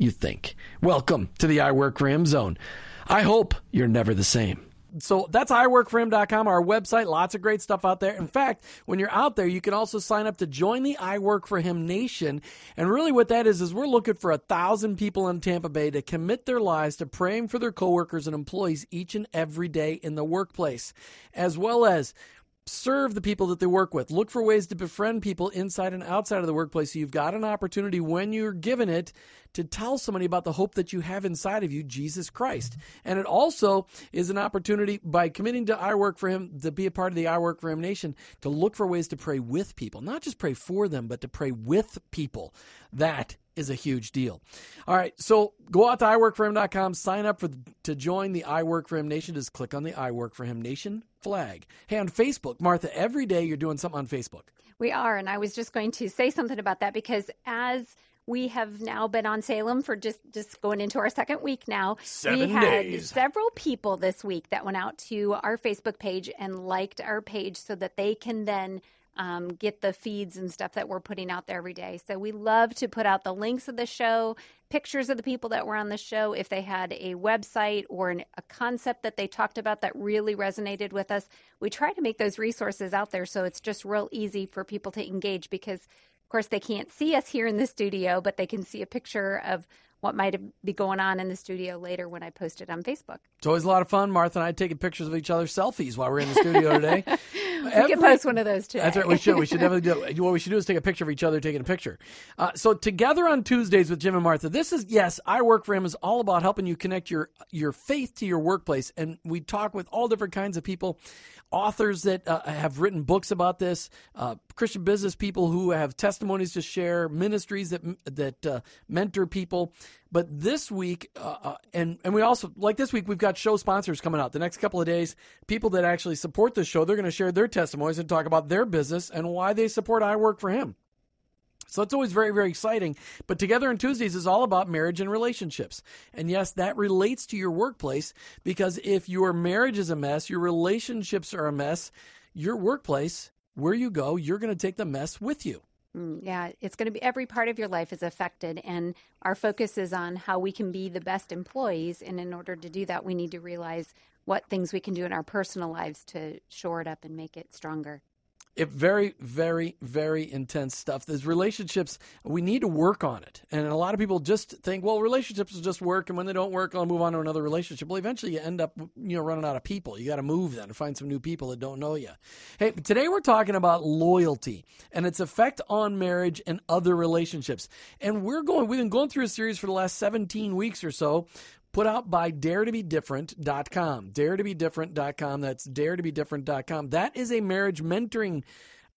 you think. Welcome to the I Work for Him zone. I hope you're never the same. So that's iworkforhim.com, our website. Lots of great stuff out there. In fact, when you're out there, you can also sign up to join the I Work for Him Nation. And really, what that is, is we're looking for a thousand people in Tampa Bay to commit their lives to praying for their coworkers and employees each and every day in the workplace, as well as serve the people that they work with. Look for ways to befriend people inside and outside of the workplace. So you've got an opportunity when you're given it to tell somebody about the hope that you have inside of you, Jesus Christ. And it also is an opportunity by committing to I Work for Him to be a part of the I Work for Him Nation to look for ways to pray with people, not just pray for them, but to pray with people. That is a huge deal. All right, so go out to iworkforhim.com, sign up for to join the I Work for Him Nation. Just click on the I Work for Him Nation flag. Hey, on Facebook, Martha, every day you're doing something on Facebook. We are, and I was just going to say something about that because as we have now been on Salem for just just going into our second week now. Seven we had days. several people this week that went out to our Facebook page and liked our page so that they can then um, get the feeds and stuff that we're putting out there every day. So we love to put out the links of the show, pictures of the people that were on the show. If they had a website or an, a concept that they talked about that really resonated with us, we try to make those resources out there so it's just real easy for people to engage because, course, they can't see us here in the studio, but they can see a picture of what might be going on in the studio later when I post it on Facebook. It's always a lot of fun. Martha and I taking pictures of each other's selfies while we're in the studio today. we can post one of those today. That's right. We should. We should definitely do. What we should do is take a picture of each other taking a picture. Uh, so together on Tuesdays with Jim and Martha. This is yes, I work for him is all about helping you connect your your faith to your workplace, and we talk with all different kinds of people, authors that uh, have written books about this, uh, Christian business people who have testimonies to share, ministries that that uh, mentor people. But this week, uh, uh, and and we also like this week, we've got show sponsors coming out the next couple of days. People that actually support the show, they're going to share their testimonies and talk about their business and why they support I Work for Him. So it's always very, very exciting. But Together on Tuesdays is all about marriage and relationships. And yes, that relates to your workplace because if your marriage is a mess, your relationships are a mess, your workplace, where you go, you're going to take the mess with you. Mm, Yeah, it's going to be every part of your life is affected, and our focus is on how we can be the best employees. And in order to do that, we need to realize what things we can do in our personal lives to shore it up and make it stronger. It very, very, very intense stuff. There's relationships. We need to work on it, and a lot of people just think, well, relationships just work, and when they don't work, I'll move on to another relationship. Well, eventually, you end up, you know, running out of people. You got to move then and find some new people that don't know you. Hey, today we're talking about loyalty and its effect on marriage and other relationships. And we're going. We've been going through a series for the last 17 weeks or so put out by daretobedifferent.com. Daretobedifferent.com. That's daretobedifferent.com. That is a marriage mentoring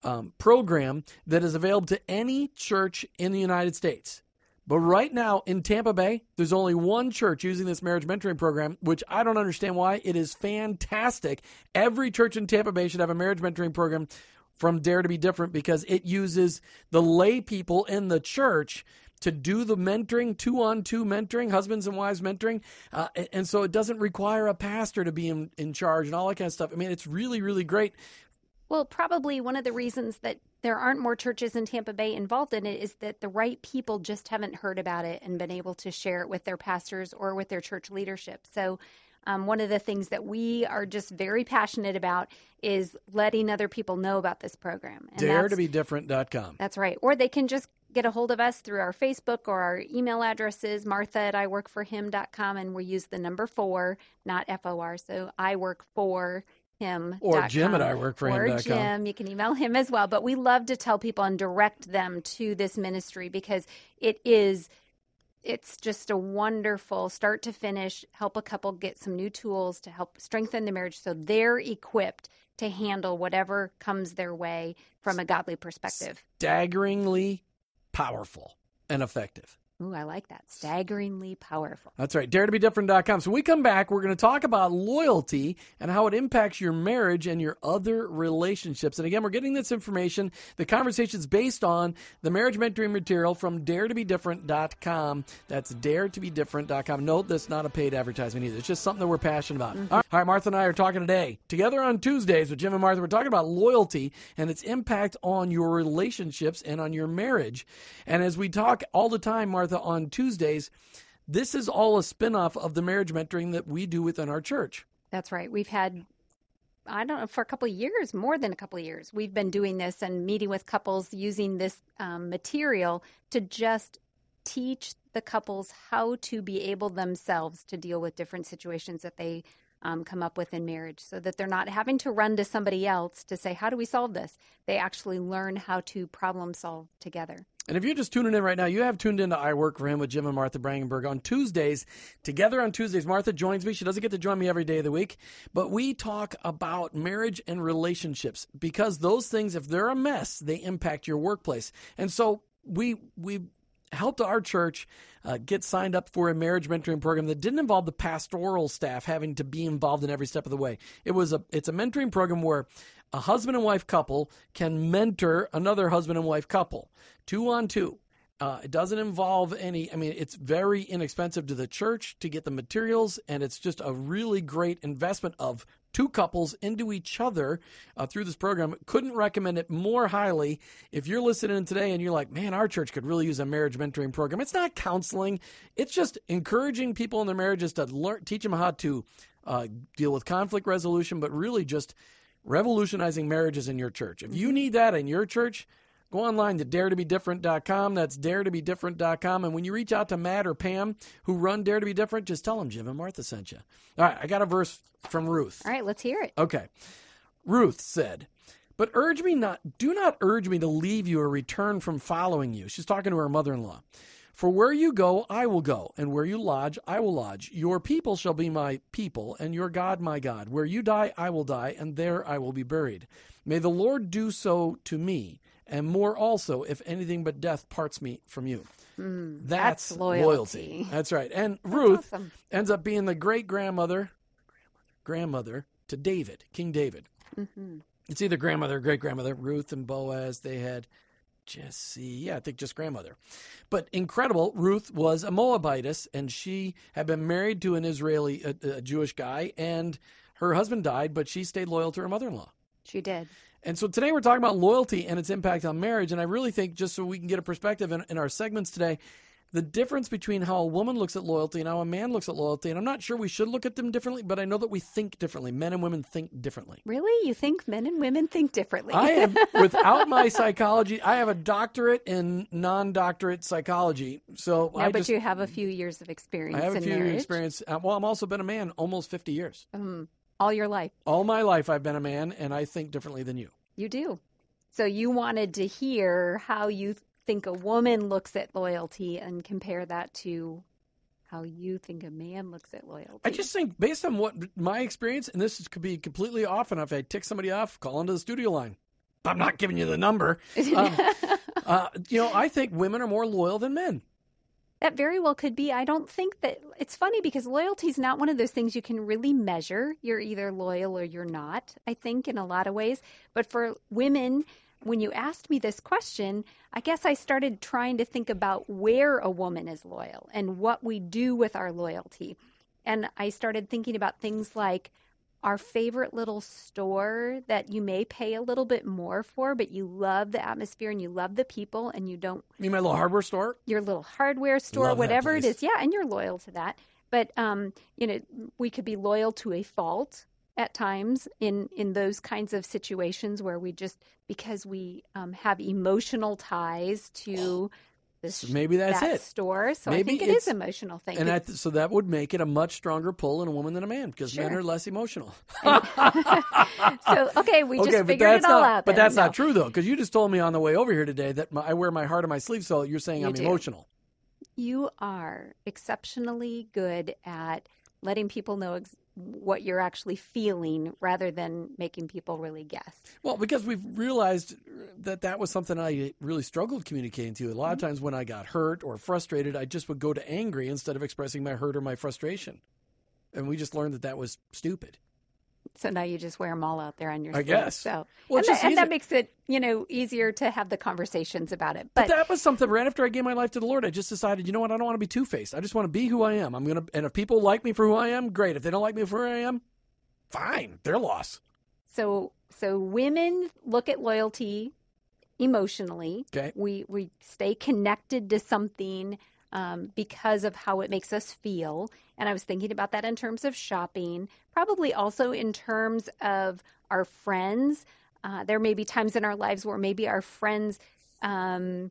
um, program that is available to any church in the United States. But right now in Tampa Bay, there's only one church using this marriage mentoring program, which I don't understand why. It is fantastic. Every church in Tampa Bay should have a marriage mentoring program from Dare to Be Different because it uses the lay people in the church to do the mentoring, two on two mentoring, husbands and wives mentoring. Uh, and so it doesn't require a pastor to be in, in charge and all that kind of stuff. I mean, it's really, really great. Well, probably one of the reasons that there aren't more churches in Tampa Bay involved in it is that the right people just haven't heard about it and been able to share it with their pastors or with their church leadership. So, um, one of the things that we are just very passionate about is letting other people know about this program. And Dare to be different.com. That's right. Or they can just get a hold of us through our Facebook or our email addresses, martha at iworkforhim.com, and we use the number four, not F O R. So I work for him. Or Jim at iworkforhim.com. Or Jim. You can email him as well. But we love to tell people and direct them to this ministry because it is it's just a wonderful start to finish help a couple get some new tools to help strengthen the marriage so they're equipped to handle whatever comes their way from a godly perspective staggeringly powerful and effective Ooh, I like that. Staggeringly powerful. That's right. Dare to be different.com. So we come back, we're going to talk about loyalty and how it impacts your marriage and your other relationships. And again, we're getting this information. The conversation is based on the marriage mentoring material from dare to be different.com. That's dare to be different.com. Note that's not a paid advertisement either. It's just something that we're passionate about. Mm-hmm. All right, All right, Martha and I are talking today. Together on Tuesdays with Jim and Martha, we're talking about loyalty and its impact on your relationships and on your marriage. And as we talk all the time, Martha, On Tuesdays. This is all a spinoff of the marriage mentoring that we do within our church. That's right. We've had I don't know, for a couple of years, more than a couple of years, we've been doing this and meeting with couples using this um, material to just teach the couples how to be able themselves to deal with different situations that they um, come up with in marriage so that they're not having to run to somebody else to say, How do we solve this? They actually learn how to problem solve together. And if you're just tuning in right now, you have tuned into I Work for Him with Jim and Martha Brangenberg on Tuesdays. Together on Tuesdays, Martha joins me. She doesn't get to join me every day of the week, but we talk about marriage and relationships because those things, if they're a mess, they impact your workplace. And so we we helped our church uh, get signed up for a marriage mentoring program that didn't involve the pastoral staff having to be involved in every step of the way. It was a it's a mentoring program where a husband and wife couple can mentor another husband and wife couple, two on two. Uh, it doesn't involve any, I mean, it's very inexpensive to the church to get the materials, and it's just a really great investment of two couples into each other uh, through this program. Couldn't recommend it more highly. If you're listening today and you're like, man, our church could really use a marriage mentoring program, it's not counseling, it's just encouraging people in their marriages to learn, teach them how to uh, deal with conflict resolution, but really just revolutionizing marriages in your church. If you need that in your church, go online to daretobedifferent.com. That's daretobedifferent.com. And when you reach out to Matt or Pam, who run Dare to Be Different, just tell them Jim and Martha sent you. All right, I got a verse from Ruth. All right, let's hear it. Okay. Ruth said, but urge me not, do not urge me to leave you or return from following you. She's talking to her mother in law. For where you go, I will go, and where you lodge, I will lodge. Your people shall be my people, and your God my God. Where you die, I will die, and there I will be buried. May the Lord do so to me, and more also, if anything but death parts me from you. Mm, that's, that's loyalty. loyalty. That's right. And that's Ruth awesome. ends up being the great grandmother, grandmother to David, King David. Mm-hmm. It's either grandmother or great grandmother. Ruth and Boaz, they had Jesse, yeah, I think just grandmother. But incredible, Ruth was a Moabitess, and she had been married to an Israeli, a, a Jewish guy, and her husband died, but she stayed loyal to her mother in law. She did. And so today we're talking about loyalty and its impact on marriage. And I really think, just so we can get a perspective in, in our segments today, the difference between how a woman looks at loyalty and how a man looks at loyalty. And I'm not sure we should look at them differently, but I know that we think differently. Men and women think differently. Really? You think men and women think differently? I am without my psychology. I have a doctorate in non-doctorate psychology, so no, I but just you have a few years of experience I have a few years experience. Uh, Well, I'm also been a man almost 50 years. Um, all your life. All my life, I've been a man, and I think differently than you. You do. So you wanted to hear how you think a woman looks at loyalty and compare that to how you think a man looks at loyalty. I just think, based on what my experience, and this could be completely off, and if I tick somebody off, call into the studio line. I'm not giving you the number. Um, uh, you know, I think women are more loyal than men. That very well could be. I don't think that it's funny because loyalty is not one of those things you can really measure. You're either loyal or you're not, I think, in a lot of ways. But for women, when you asked me this question, I guess I started trying to think about where a woman is loyal and what we do with our loyalty. And I started thinking about things like our favorite little store that you may pay a little bit more for, but you love the atmosphere and you love the people and you don't You mean my little hardware store? your little hardware store, Love whatever it is. Yeah, and you're loyal to that. But um, you know, we could be loyal to a fault at times in in those kinds of situations where we just because we um, have emotional ties to this Maybe that's that it. store. So Maybe I think it is emotional thing. And I, so that would make it a much stronger pull in a woman than a man because men are less emotional. so okay, we okay, just but figured it all not. out. but then. that's No. not true though, because you just told me on the way over here today that my, I wear my heart on my sleeve. So you're saying You I'm do. emotional. You are exceptionally good at letting people know ex- what you're actually feeling rather than making people really guess. Well, because we've realized that that was something I really struggled communicating to. A lot of Mm-hmm. times when I got hurt or frustrated, I just would go to angry instead of expressing my hurt or my frustration. And we just learned that that was stupid. So now you just wear them all out there on your I sleeve. guess. So Well, and, that, and that makes it you know easier to have the conversations about it. But But, that was something right after I gave my life to the Lord. I just decided, you know what? I don't want to be two faced. I just want to be who I am. I'm gonna, and if people like me for who I am, great. If they don't like me for who I am, fine. Their loss. so so women look at loyalty emotionally. Okay. We we stay connected to something um, because of how it makes us feel. And I was thinking about that in terms of shopping, probably also in terms of our friends. Uh, there may be times in our lives where maybe our friends um,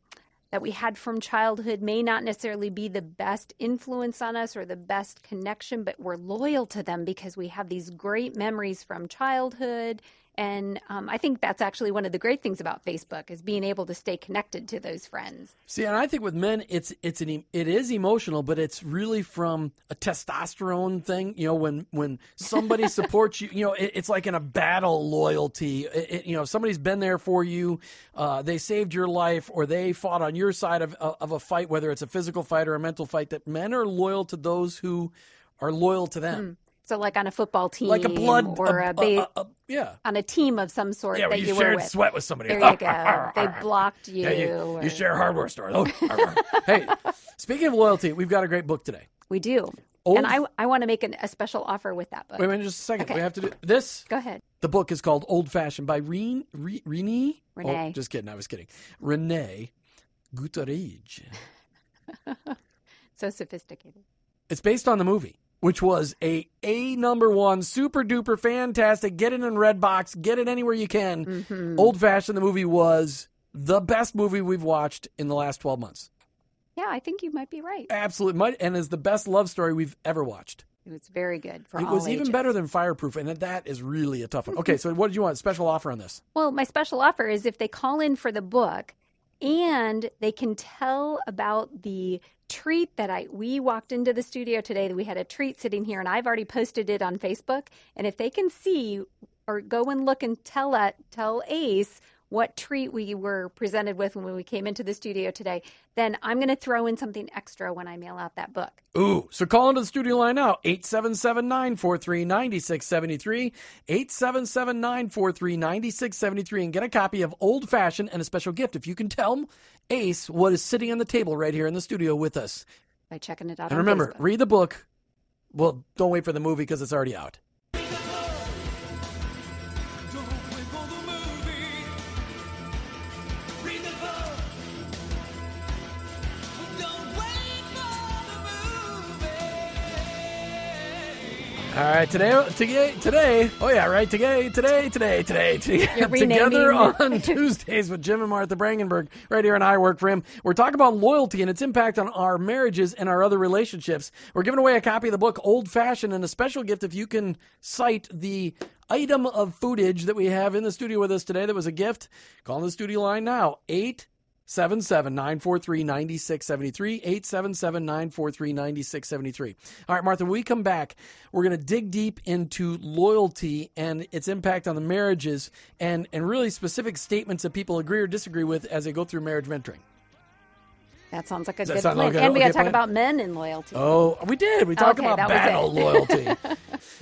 that we had from childhood may not necessarily be the best influence on us or the best connection, but we're loyal to them because we have these great memories from childhood. And um, I think that's actually one of the great things about Facebook is being able to stay connected to those friends. See, and I think with men, it's it's an it is emotional, but it's really from a testosterone thing. You know, when when somebody supports you, you know, it, it's like in a battle loyalty. It, you know, if somebody's been there for you, uh, they saved your life, or they fought on your side of of a fight, whether it's a physical fight or a mental fight. That men are loyal to those who are loyal to them, So, like on a football team, like a blood or a, ba- a- a- yeah. on a team of some sort Yeah, that you, you, were shared with. sweat with somebody. There you go. they blocked you. Yeah, you, or- you share a hardware store. Oh, hey, speaking of loyalty, we've got a great book today. We do. Old- and I, I want to make an, a special offer with that book. Wait a minute, just a second. Okay. We have to do this. Go ahead. The book is called Old Fashioned by Reen, Re, Renee. Renee. Oh, just kidding. I was kidding. Renee Gutteridge. So sophisticated. It's based on the movie, which was a A number one, super duper fantastic. Get it in Redbox. Get it anywhere you can. Mm-hmm. Old Fashioned, the movie was the best movie we've watched in the last 12 months. Yeah, I think you might be right. Absolutely. might- And is the best love story we've ever watched. It was very good for It was even ages. better than Fireproof, and that is really a tough one. Okay, so what did you want? Special offer on this? Well, my special offer is if they call in for the book and they can tell about the treat that I we walked into the studio today. That we had a treat sitting here and I've already posted it on Facebook. And if they can see or go and look and tell at tell Ace what treat we were presented with when we came into the studio today, then I'm going to throw in something extra when I mail out that book. Ooh, so call into the studio line now, 877-943-9673, 877-943-9673, and get a copy of Old Fashioned and a special gift if you can tell Ace what is sitting on the table right here in the studio with us. By checking it out And on remember, Facebook. read the book. Well, don't wait for the movie because it's already out. All right, today, today, today. Oh yeah, right. Today, today, today, today. today together on Tuesdays with Jim and Martha Brangenberg, right here on I Work for Him. We're talking about loyalty and its impact on our marriages and our other relationships. We're giving away a copy of the book Old Fashioned and a special gift if you can cite the item of footage that we have in the studio with us today that was a gift. Call the studio line now eight. 877-943-9673 877-943-9673 all right martha when we come back we're going to dig deep into loyalty and its impact on the marriages and and really specific statements that people agree or disagree with as they go through marriage mentoring That sounds like a that good plan. like and we got to talk plan? about men and loyalty. Oh, we did. We talked Okay, about battle loyalty. All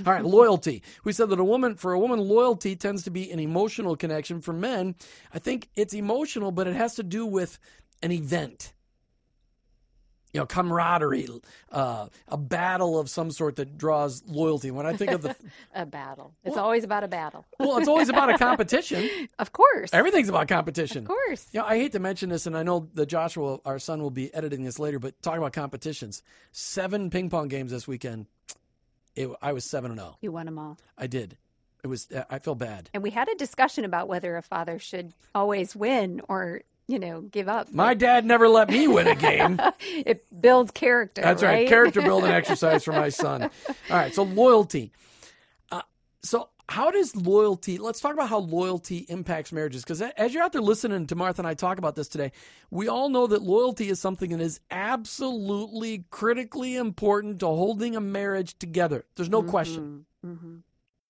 right, loyalty. We said that a woman, for a woman, loyalty tends to be an emotional connection. For men, I think it's emotional, but it has to do with an event. You know, camaraderie, uh, a battle of some sort that draws loyalty. When I think of the, A battle. It's always about a battle. well, it's always about a competition. Of course. Everything's about competition. Of course. Yeah, I hate to mention this, and I know that Joshua, our son, will be editing this later. But talking about competitions, seven ping pong games this weekend. It, I was seven and zero. You won them all. I did. It was. I feel bad. And we had a discussion about whether a father should always win or, you know, give up. My dad never let me win a game. it builds character. That's right. Character building exercise for my son. All right. So loyalty. Uh, so how does loyalty? Let's talk about how loyalty impacts marriages. Because as you're out there listening to Martha and I talk about this today, we all know that loyalty is something that is absolutely critically important to holding a marriage together. There's no question. hmm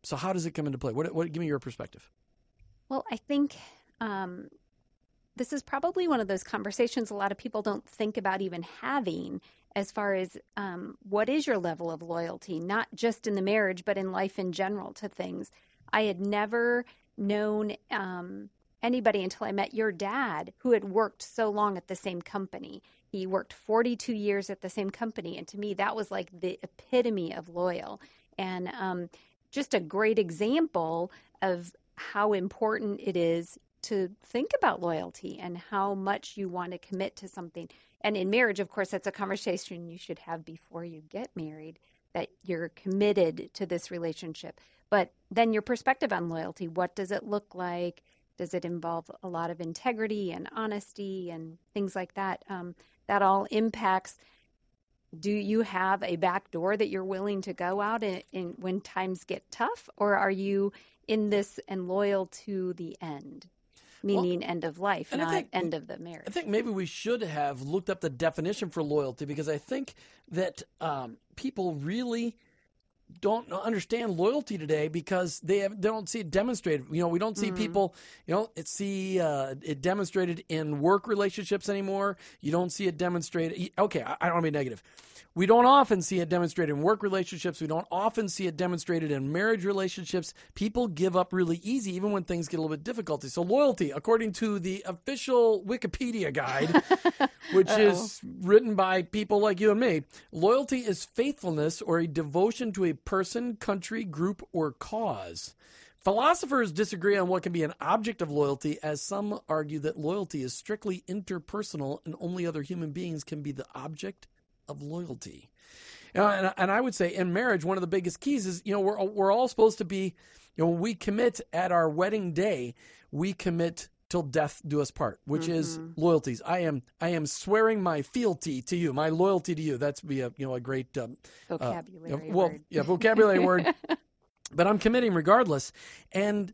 So how does it come into play? What? What? Give me your perspective. Well, I think um, this is probably one of those conversations a lot of people don't think about even having as far as um, what is your level of loyalty, not just in the marriage, but in life in general to things. I had never known um, anybody until I met your dad who had worked so long at the same company. He worked 42 years at the same company. And to me, that was like the epitome of loyal. And um, just a great example of how important it is to think about loyalty and how much you want to commit to something. And in marriage, of course, that's a conversation you should have before you get married that you're committed to this relationship. But then your perspective on loyalty what does it look like? Does it involve a lot of integrity and honesty and things like that? Um, that all impacts. Do you have a back door that you're willing to go out in, in when times get tough, or are you in this and loyal to the end, meaning end of life, not think- end of the marriage? I think maybe we should have looked up the definition for loyalty because I think that um, people really don't understand loyalty today because they have, they don't see it demonstrated. You know, we don't see people. You know, it see uh, it demonstrated in work relationships anymore. You don't see it demonstrated. Okay, I, I don't want to be negative. We don't often see it demonstrated in work relationships. We don't often see it demonstrated in marriage relationships. People give up really easy, even when things get a little bit difficult. So, loyalty, according to the official Wikipedia guide, which is written by people like you and me, loyalty is faithfulness or a devotion to a person, country, group, or cause. Philosophers disagree on what can be an object of loyalty, as some argue that loyalty is strictly interpersonal and only other human beings can be the object of loyalty. You know, and, and I would say in marriage, one of the biggest keys is, you know, we're, we're all supposed to be, you know, when we commit at our wedding day, we commit till death do us part, which is loyalties. I am, I am swearing my fealty to you, my loyalty to you. That's be a, you know, a great, um, uh, Vocabulary yeah, well, word. yeah, vocabulary word. But I'm committing regardless, and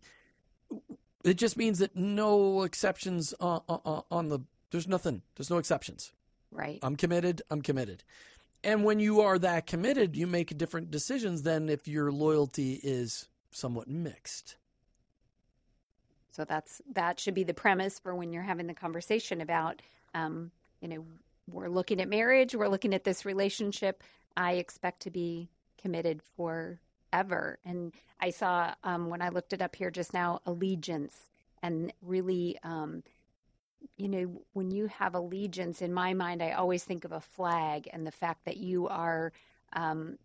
it just means that no exceptions on, on, on the. There's nothing. There's no exceptions. Right. I'm committed. I'm committed. And when you are that committed, you make different decisions than if your loyalty is somewhat mixed. So that's that should be the premise for when you're having the conversation about, um, you know, we're looking at marriage, we're looking at this relationship. I expect to be committed forever. And I saw um, when I looked it up here just now, allegiance, and really, um, you know, when you have allegiance, in my mind, I always think of a flag and the fact that you are, um,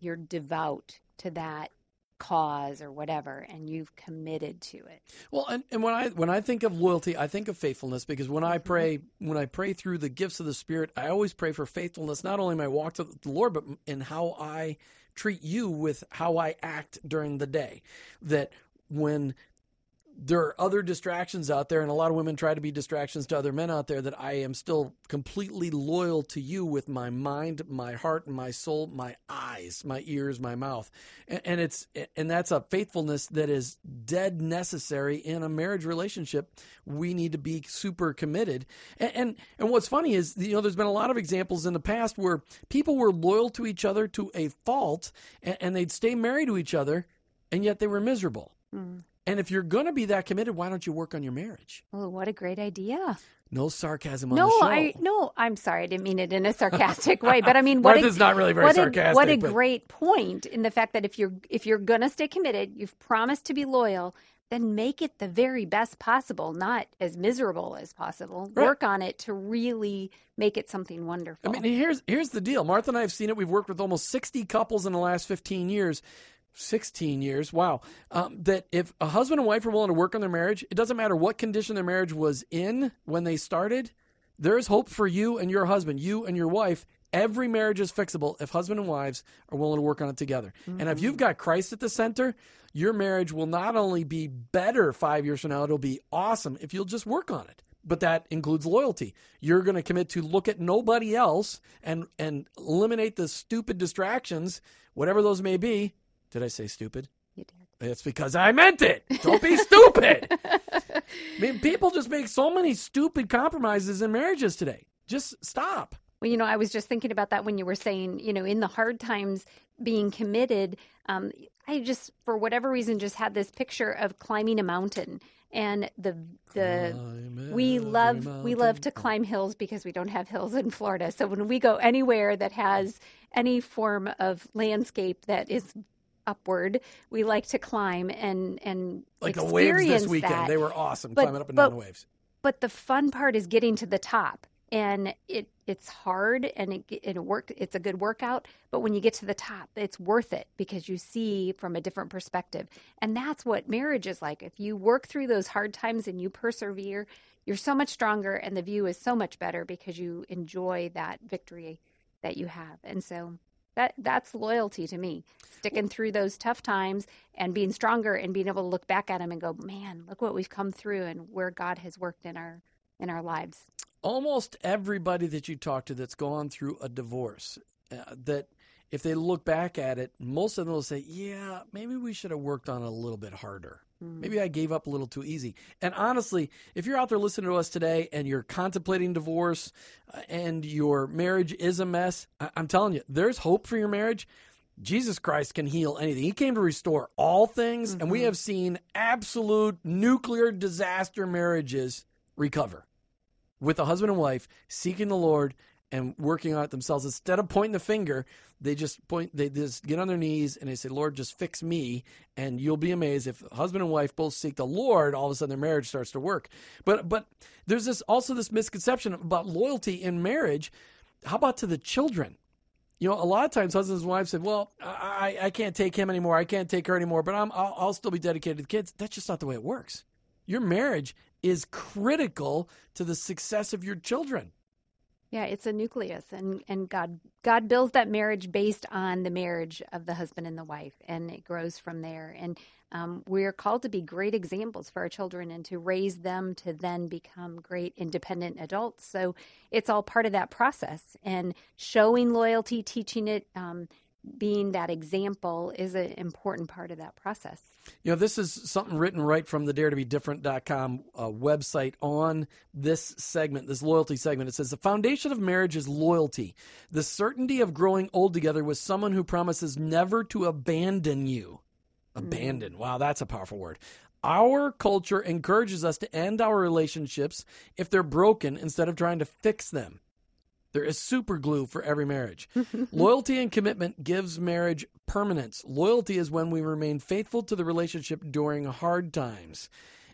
you're devout to that cause or whatever, and you've committed to it. Well, and, and when I when I think of loyalty, I think of faithfulness because when I pray when I pray through the gifts of the Spirit, I always pray for faithfulness, not only in my walk to the Lord, but in how I treat you with how I act during the day. That when there are other distractions out there, and a lot of women try to be distractions to other men out there, that I am still completely loyal to you with my mind, my heart, my soul, my eyes, my ears, my mouth. And, and it's and that's a faithfulness that is dead necessary in a marriage relationship. We need to be super committed. And and, and what's funny is you know there's been a lot of examples in the past where people were loyal to each other to a fault, and, and they'd stay married to each other, and yet they were miserable. Mm. And if you're going to be that committed, why don't you work on your marriage? Oh, what a great idea. No sarcasm on No, the show. I no, I'm sorry, I didn't mean it in a sarcastic way, but I mean, what Martha's a, not really very what sarcastic, A, what a but- great point in the fact that if you're if you're gonna stay committed, you've promised to be loyal, then make it the very best possible, not as miserable as possible. Right. Work on it to really make it something wonderful. I mean, here's here's the deal. Martha and I have seen it. We've worked with almost 60 couples in the last 15 years. 16 years, wow. Um, that if a husband and wife are willing to work on their marriage, it doesn't matter what condition their marriage was in when they started, there's hope for you and your husband, you and your wife. Every marriage is fixable if husband and wives are willing to work on it together. And if you've got Christ at the center, your marriage will not only be better five years from now, it'll be awesome if you'll just work on it but that includes loyalty. You're going to commit to look at nobody else and and eliminate the stupid distractions, whatever those may be. Did I say stupid? you did. It's because I meant it. Don't be stupid. I mean, people just make so many stupid compromises in marriages today. Just stop. Well, you know, I was just thinking about that when you were saying, you know, in the hard times, being committed. Um, I just, for whatever reason, just had this picture of climbing a mountain, and the the we love we love to climb hills because we don't have hills in Florida. So when we go anywhere that has any form of landscape that is upward, we like to climb and and like the waves experience this weekend. that. They were awesome But- climbing up and but- down the waves. but the fun part is getting to the top and it it's hard and it it work it's a good workout but when you get to the top it's worth it because you see from a different perspective and that's what marriage is like if you work through those hard times and you persevere you're so much stronger and the view is so much better because you enjoy that victory that you have and so that that's loyalty to me sticking through those tough times and being stronger and being able to look back at them and go man look what we've come through and where god has worked in our in our lives. Almost everybody that you talk to that's gone through a divorce uh, that if they look back at it most of them will say yeah maybe we should have worked on it a little bit harder maybe i gave up a little too easy. And honestly if you're out there listening to us today and you're contemplating divorce uh, and your marriage is a mess I- i'm telling you there's hope for your marriage. Jesus Christ can heal anything. He came to restore all things, and we have seen absolute nuclear disaster marriages recover with a husband and wife seeking the Lord and working on it themselves. Instead of pointing the finger, they just point. They just get on their knees and they say, "Lord, just fix me." And you'll be amazed if husband and wife both seek the Lord. All of a sudden, their marriage starts to work. But but there's this also this misconception about loyalty in marriage. How about to the children? You know, a lot of times husbands and wives say, "Well, I, I can't take him anymore. I can't take her anymore, but I'm I'll, I'll still be dedicated to the kids." That's just not the way it works. Your marriage is critical to the success of your children. Yeah it's a nucleus and and god god builds that marriage based on the marriage of the husband and the wife and it grows from there. And um, we're called to be great examples for our children and to raise them to then become great independent adults. So it's all part of that process and showing loyalty teaching it um, being that example is an important part of that process You know, this is something written right from the dare to be different.com uh, website on this segment, this loyalty segment. It says the foundation of marriage is loyalty, the certainty of growing old together with someone who promises never to abandon you. Abandon. Wow, that's a powerful word. Our culture encourages us to end our relationships if they're broken instead of trying to fix them. There is super glue for every marriage. Loyalty and commitment gives marriage permanence. Loyalty is when we remain faithful to the relationship during hard times.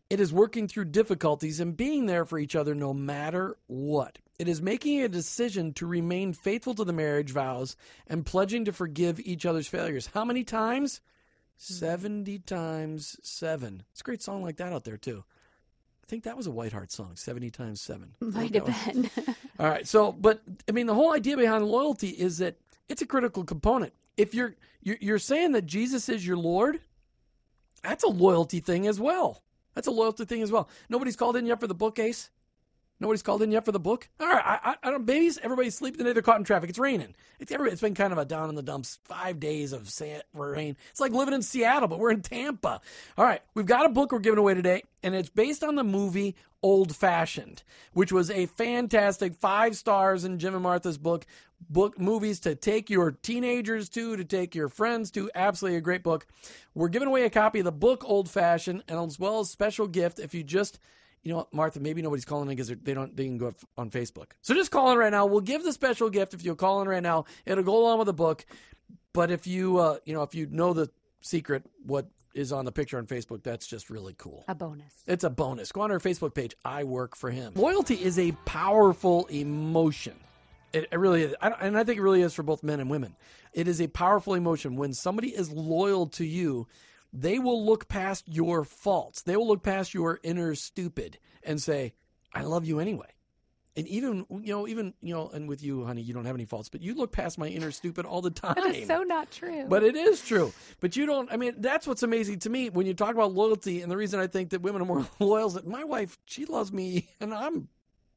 It is working through difficulties and being there for each other no matter what. It is making a decision to remain faithful to the marriage vows and pledging to forgive each other's failures. How many times? Hmm. 70 times 7. It's a great song like that out there, too. I think that was a Whiteheart song, 70 times 7. Might have been all right. So, but I mean, the whole idea behind loyalty is that it's a critical component. if you're you're, saying that Jesus is your Lord, that's a loyalty thing as well. That's a loyalty thing as well. Nobody's called in yet for the book, Ace. Nobody's called in yet for the book. All right, I, I, I don't. Babies, everybody's sleeping today. They're caught in traffic. It's raining. It's every, It's been kind of a down in the dumps. Five days of sand, rain. It's like living in Seattle, but we're in Tampa. All right, we've got a book we're giving away today, and it's based on the movie Old Fashioned, which was a fantastic five stars in Jim and Martha's book. Book movies to take your teenagers to, to take your friends to. Absolutely a great book. We're giving away a copy of the book Old Fashioned, and as well as special gift if you just you know what, Martha, maybe nobody's calling in because they don't they can go on Facebook. So just call in right now. We'll give the special gift if you'll call in right now. It'll go along with the book. But if you uh, you know if you know the secret, what is on the picture on Facebook, that's just really cool. A bonus. It's a bonus. Go on our Facebook page. I work for him. Loyalty is a powerful emotion. It, it really is, I, and I think it really is for both men and women. It is a powerful emotion when somebody is loyal to you they will look past your faults. They will look past your inner stupid and say, I love you anyway. And even, you know, even, you know, and with you, honey, you don't have any faults, but you look past my inner stupid all the time. That is so not true. But it is true. But you don't, I mean, that's what's amazing to me when you talk about loyalty. And the reason I think that women are more loyal is that my wife, she loves me and I'm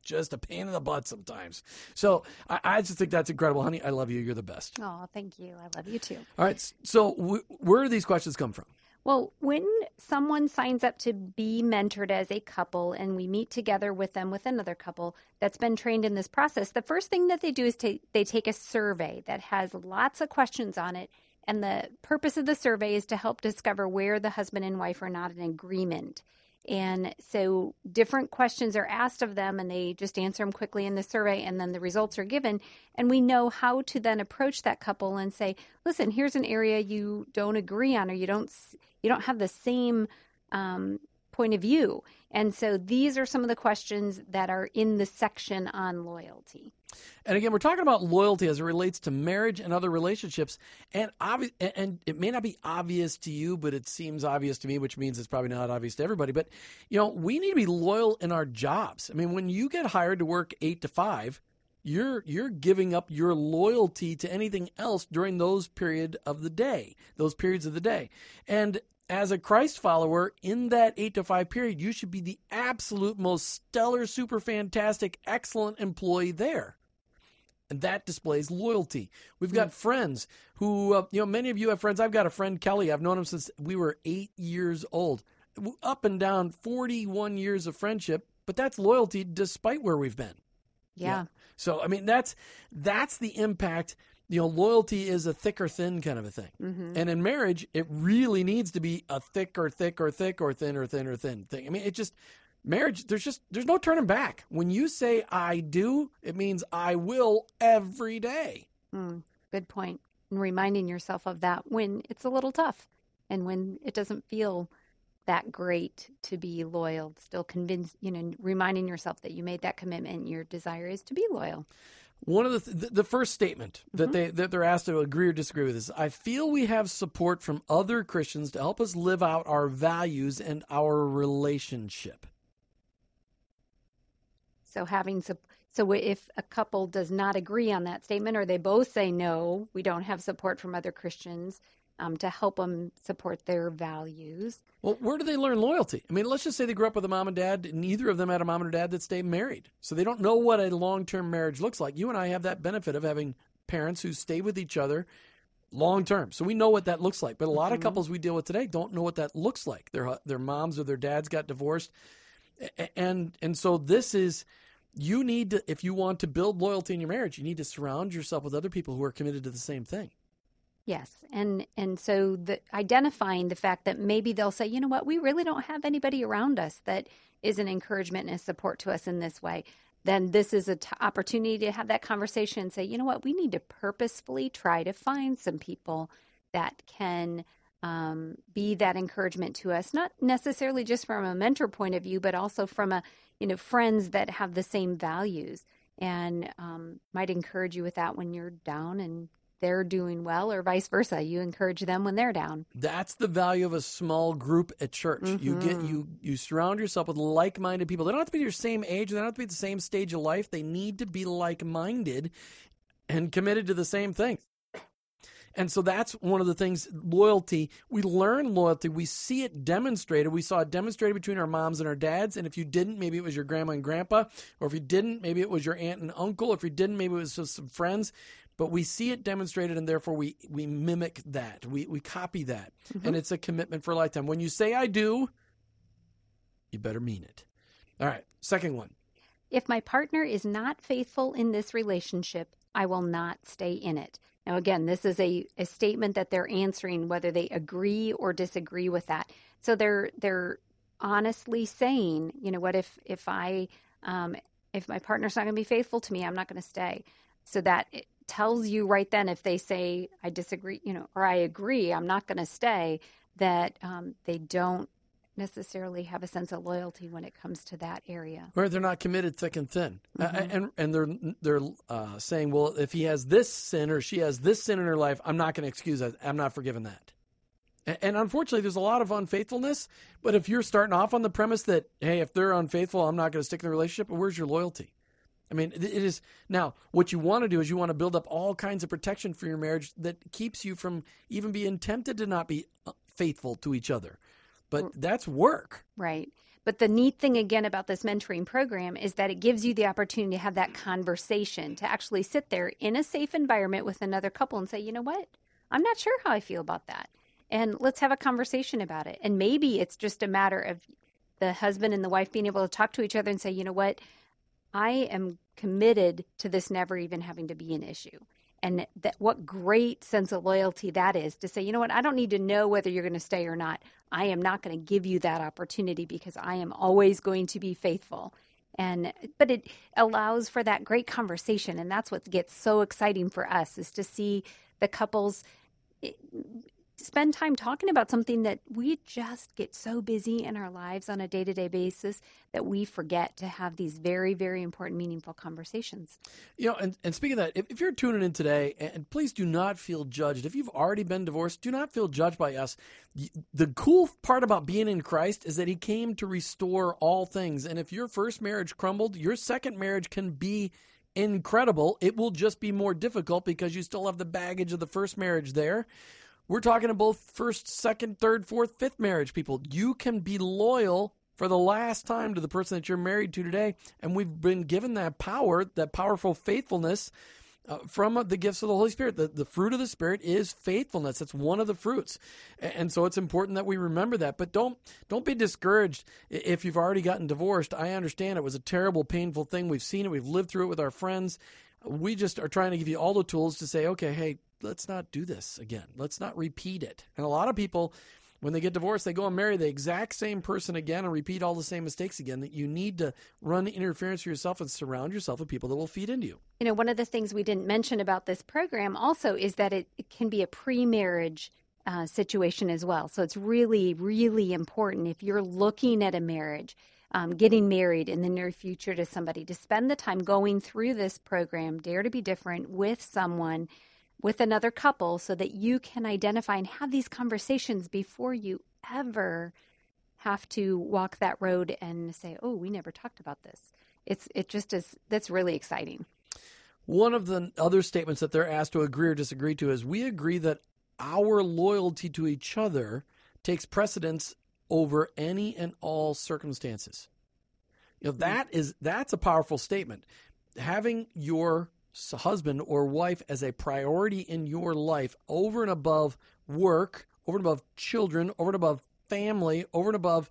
just a pain in the butt sometimes. So I, I just think that's incredible. Honey, I love you. You're the best. Oh, thank you. I love you too. All right. So w- where do these questions come from? Well, when someone signs up to be mentored as a couple and we meet together with them with another couple that's been trained in this process, the first thing that they do is ta- they take a survey that has lots of questions on it. And the purpose of the survey is to help discover where the husband and wife are not in agreement. And so different questions are asked of them, and they just answer them quickly in the survey, and then the results are given. And we know how to then approach that couple and say, "Listen, here's an area you don't agree on, or you don't you don't have the same um, point of view." And so these are some of the questions that are in the section on loyalty. And again, we're talking about loyalty as it relates to marriage and other relationships. And obvi- and it may not be obvious to you, but it seems obvious to me, which means it's probably not obvious to everybody. But you know, we need to be loyal in our jobs. I mean, when you get hired to work eight to five, you're you're giving up your loyalty to anything else during those period of the day, those periods of the day. And as a Christ follower, in that eight to five period, you should be the absolute most stellar, super fantastic, excellent employee there. And that displays loyalty. We've got friends who, uh, you know, many of you have friends. I've got a friend, Kelly. I've known him since we were eight years old. Up and down, 41 years of friendship, but that's loyalty despite where we've been. Yeah. So, I mean, that's that's the impact. You know, loyalty is a thick or thin kind of a thing. And in marriage, it really needs to be a thick or thick or thick or thin or thin or thin thing. I mean, it just marriage there's just there's no turning back. When you say I do, it means I will every day. Mm, good point. And reminding yourself of that when it's a little tough and when it doesn't feel that great to be loyal, still convinced, you know, reminding yourself that you made that commitment. Your desire is to be loyal. One of the th- the first statement that mm-hmm. they that they're asked to agree or disagree with is I feel we have support from other Christians to help us live out our values and our relationship. So having so if a couple does not agree on that statement, or they both say no, we don't have support from other Christians um, to help them support their values. Well, where do they learn loyalty? I mean, let's just say they grew up with a mom and dad, and neither of them had a mom and dad that stayed married. So they don't know what a long term marriage looks like. You and I have that benefit of having parents who stay with each other long term. So we know what that looks like. But a lot of couples we deal with today don't know what that looks like. Their their moms or their dads got divorced. And and so this is you need to if you want to build loyalty in your marriage, you need to surround yourself with other people who are committed to the same thing. Yes, and and so the identifying the fact that maybe they'll say, you know what, we really don't have anybody around us that is an encouragement and a support to us in this way. Then this is an opportunity to have that conversation and say, you know what, we need to purposefully try to find some people that can um, be that encouragement to us, not necessarily just from a mentor point of view, but also from a you know friends that have the same values. And um, might encourage you with that when you're down and they're doing well, or vice versa. You encourage them when they're down. That's the value of a small group at church. You get mm-hmm. you you surround yourself with like-minded people. They don't have to be your same age. They don't have to be the same stage of life. They need to be like-minded and committed to the same thing. And so that's one of the things loyalty. We learn loyalty. We see it demonstrated. We saw it demonstrated between our moms and our dads. And if you didn't, maybe it was your grandma and grandpa. Or if you didn't, maybe it was your aunt and uncle. If you didn't, maybe it was just some friends. But we see it demonstrated and therefore we, we mimic that. We, we copy that. And it's a commitment for a lifetime. When you say I do, you better mean it. All right. Second one. If my partner is not faithful in this relationship, I will not stay in it. Now, again, this is a, a statement that they're answering whether they agree or disagree with that. So they're they're honestly saying, you know, what if if I um, if my partner's not going to be faithful to me, I'm not going to stay. So that it tells you right then if they say I disagree, you know, or I agree, I'm not going to stay. That um, they don't necessarily have a sense of loyalty when it comes to that area. Where they're not committed thick and thin, uh, and and they're they're uh, saying, well, if he has this sin or she has this sin in her life, I'm not going to excuse that. I'm not forgiving that. And, and unfortunately, there's a lot of unfaithfulness. But if you're starting off on the premise that hey, if they're unfaithful, I'm not going to stick in the relationship, where's your loyalty? I mean, it is now what you want to do is you want to build up all kinds of protection for your marriage that keeps you from even being tempted to not be uh, faithful to each other. But that's work. Right. But the neat thing again about this mentoring program is that it gives you the opportunity to have that conversation, to actually sit there in a safe environment with another couple and say, you know what? I'm not sure how I feel about that. And let's have a conversation about it. And maybe it's just a matter of the husband and the wife being able to talk to each other and say, you know what? I am committed to this never even having to be an issue. And that what great sense of loyalty that is to say, you know what, I don't need to know whether you're going to stay or not. I am not going to give you that opportunity because I am always going to be faithful. And but it allows for that great conversation and that's what gets so exciting for us is to see the couples spend time talking about something that we just get so busy in our lives on a day-to-day basis that we forget to have these very very important meaningful conversations. You know, and, and speaking of that, if, if you're tuning in today, and please do not feel judged. If you've already been divorced, do not feel judged by us. The cool part about being in Christ is that He came to restore all things. And if your first marriage crumbled, your second marriage can be incredible. It will just be more difficult because you still have the baggage of the first marriage there. We're talking to both first, second, third, fourth, fifth marriage people. You can be loyal for the last time to the person that you're married to today. And we've been given that power, that powerful faithfulness uh, from the gifts of the Holy Spirit. The, the fruit of the Spirit is faithfulness. That's one of the fruits. A- And so it's important that we remember that. But don't don't be discouraged if you've already gotten divorced. I understand it was a terrible, painful thing. We've seen it. We've lived through it with our friends. We just are trying to give you all the tools to say, okay, hey, let's not do this again. Let's not repeat it. And a lot of people, when they get divorced, they go and marry the exact same person again and repeat all the same mistakes again. That you need to run interference for yourself and surround yourself with people that will feed into you. You know, one of the things we didn't mention about this program also is that it, it can be a pre-marriage uh, situation as well. So it's really, really important if you're looking at a marriage, um, getting married in the near future to somebody, to spend the time going through this program, Dare to Be Different, with someone, with another couple, so that you can identify and have these conversations before you ever have to walk that road and say, "Oh, we never talked about this." It's it just is. That's really exciting. One of the other statements that they're asked to agree or disagree to is we agree that our loyalty to each other takes precedence over any and all circumstances. You know, that is that's a powerful statement. Having your husband or wife as a priority in your life over and above work, over and above children, over and above family, over and above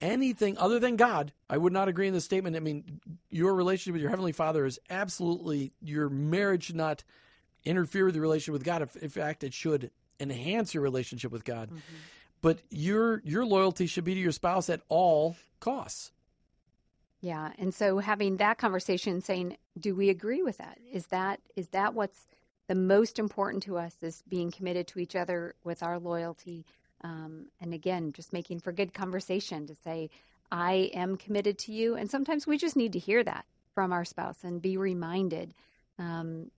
anything other than God, I would not agree in this statement. I mean, your relationship with your heavenly Father is absolutely your marriage should not interfere with your relationship with God. If- In fact, it should enhance your relationship with God. Mm-hmm. But your your loyalty should be to your spouse at all costs. Yeah, and so having that conversation, saying, "Do we agree with that? Is that is that what's the most important to us? Is being committed to each other with our loyalty, um, and again, just making for good conversation to say, "I am committed to you." And sometimes we just need to hear that from our spouse and be reminded, um,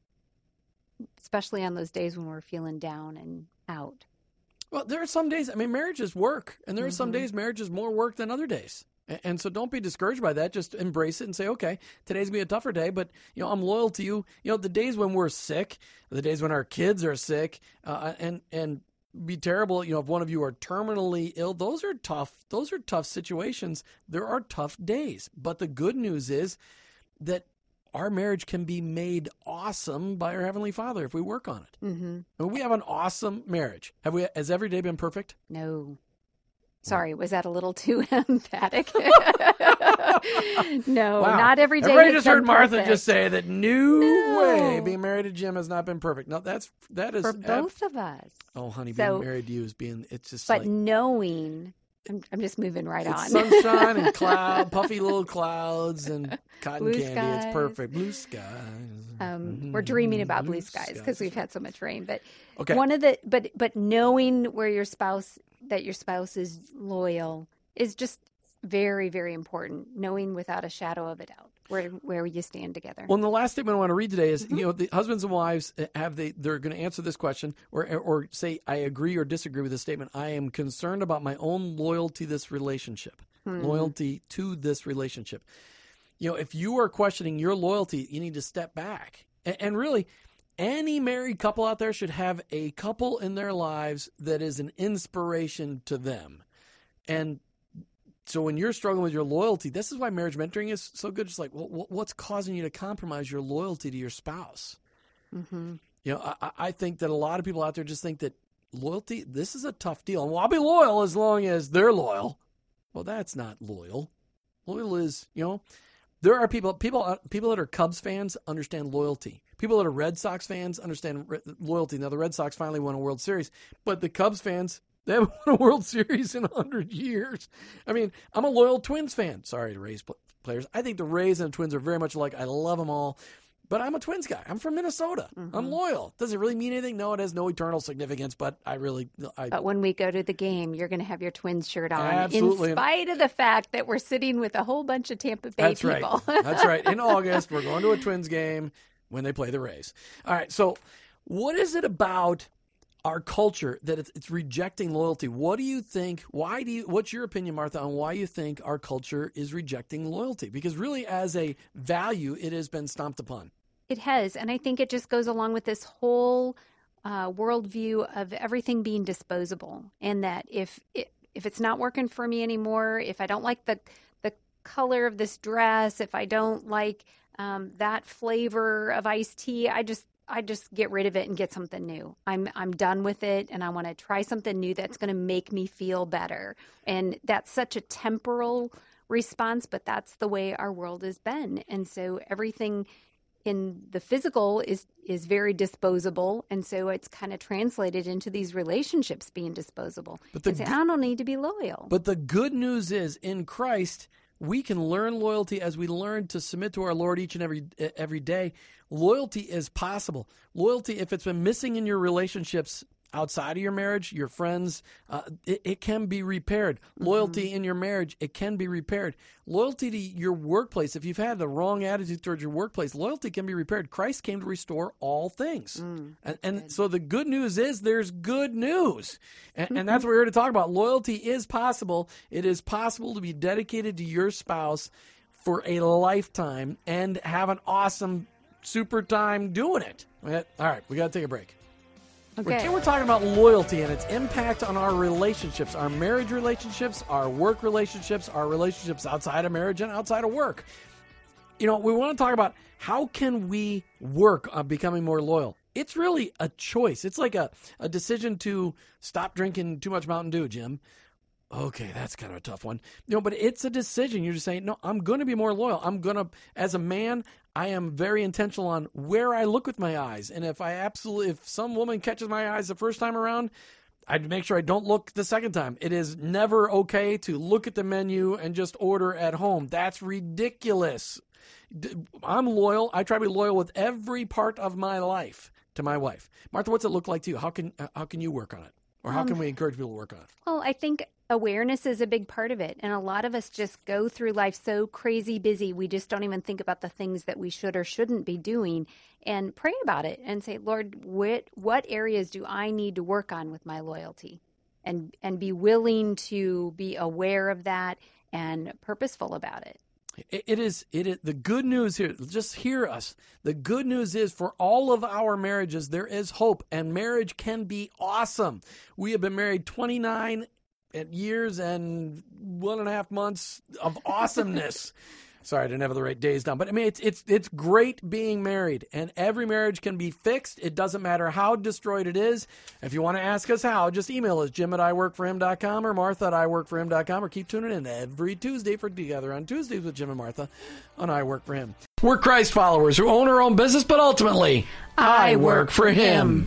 especially on those days when we're feeling down and out. Well, there are some days. I mean, marriage is work, and there are some days marriage is more work than other days. And so don't be discouraged by that. Just embrace it and say, okay, today's gonna be a tougher day, but you know, I'm loyal to you. You know, the days when we're sick, the days when our kids are sick, uh, and and be terrible. You know, if one of you are terminally ill, those are tough. Those are tough situations. There are tough days. But the good news is that our marriage can be made awesome by our heavenly Father if we work on it. Mm-hmm. We have an awesome marriage. Have we? Has every day been perfect? No. Sorry, was that a little too emphatic? no, Wow. not every day. Everybody just heard Martha perfect. just say that new No. way being married to Jim has not been perfect. No, that's that is for ab- both of us. oh, honey, So- being married to you is being it's just But like knowing, I'm, I'm just moving right on. sunshine and cloud, puffy little clouds and cotton Blue candy. It's perfect. Blue skies. um, we're dreaming about blue Blue skies because we've had so much rain. But Okay. one of the but but knowing where your spouse that your spouse is loyal is just very very important. Knowing without a shadow of a doubt where where you stand together. Well, and the last statement I want to read today is, Mm-hmm. you know, the husbands and wives uh, have they they're going to answer this question or or say I agree or disagree with this statement. I am concerned about my own loyalty to this relationship, Hmm. loyalty to this relationship. You know, if you are questioning your loyalty, you need to step back. And, and really, any married couple out there should have a couple in their lives that is an inspiration to them. And so when you're struggling with your loyalty, this is why marriage mentoring is so good. It's like, well, what's causing you to compromise your loyalty to your spouse? hmm You know, I- I, I think that a lot of people out there just think that loyalty, this is a tough deal. And well, I'll be loyal as long as they're loyal. Well, that's not loyal. Loyal is, you know, there are people, people, uh, people that are Cubs fans understand loyalty. People that are Red Sox fans understand re- loyalty. Now, the Red Sox finally won a World Series, but the Cubs fans, they haven't won a World Series in 100 years. I mean, I'm a loyal Twins fan. Sorry to Rays players. I think the Rays and the Twins are very much alike. I love them all. But I'm a Twins guy. I'm from Minnesota. I'm mm-hmm. loyal. Does it really mean anything? No, it has no eternal significance. But I really, I, But when we go to the game, you're going to have your twins shirt on, Absolutely. in spite of the fact that we're sitting with a whole bunch of Tampa Bay That's people. right. That's right. In August, we're going to a Twins game when they play the Rays. All right. So, what is it about our culture that it's, it's rejecting loyalty? What do you think? Why do you? What's your opinion, Martha, on why you think our culture is rejecting loyalty? Because really, as a value, it has been stomped upon. It has, and I think it just goes along with this whole uh, worldview of everything being disposable, and that if it, if it's not working for me anymore, if I don't like the the color of this dress, if I don't like um, that flavor of iced tea, I just I just get rid of it and get something new. I'm I'm done with it, and I want to try something new that's going to make me feel better. And that's such a temporal response, but that's the way our world has been, and so everything in the physical is is very disposable and so it's kind of translated into these relationships being disposable But the say, i don't need to be loyal But the good news is, in Christ, we can learn loyalty as we learn to submit to our Lord each and every every day. Loyalty is possible. Loyalty, if it's been missing in your relationships outside of your marriage, your friends, uh, it, it can be repaired. Loyalty in your marriage, it can be repaired. Loyalty to your workplace, if you've had the wrong attitude towards your workplace, loyalty can be repaired. Christ came to restore all things. and and so the good news is there's good news. And, and that's what we're here to talk about. Loyalty is possible. It is possible to be dedicated to your spouse for a lifetime and have an awesome, super time doing it. All right, we got to take a break. Okay Today we're talking about loyalty and its impact on our relationships, our marriage relationships, our work relationships, our relationships outside of marriage and outside of work. You know, we want to talk about how can we work on becoming more loyal. It's really a choice. It's like a, a decision to stop drinking too much Mountain Dew, Jim. Okay, that's kind of a tough one. You know, but it's a decision. You're just saying, no, I'm going to be more loyal. I'm going to, as a man, I am very intentional on where I look with my eyes. And if I absolutely, if some woman catches my eyes the first time around, I'd make sure I don't look the second time. It is never okay to look at the menu and just order at home. That's ridiculous. I'm loyal. I try to be loyal with every part of my life to my wife. Martha, what's it look like to you? How can how can you work on it? Or how um, can we encourage people to work on it? well i think awareness is a big part of it and a lot of us just go through life so crazy busy we just don't even think about the things that we should or shouldn't be doing and pray about it and say lord what what areas do i need to work on with my loyalty and and be willing to be aware of that and purposeful about it. It is. It is the good news here. Just hear us. The good news is for all of our marriages, there is hope, and marriage can be awesome. We have been married 29 years and one and a half months of awesomeness. Sorry, I didn't have the right days down, but I mean it's it's it's great being married, and every marriage can be fixed. It doesn't matter how destroyed it is. If you want to ask us how, just email us Jim at iworkforhim.com or Martha at iworkforhim.com, or keep tuning in every Tuesday for Together on Tuesdays with Jim and Martha on I Work for Him. We're Christ followers who own our own business, but ultimately, I work for Him.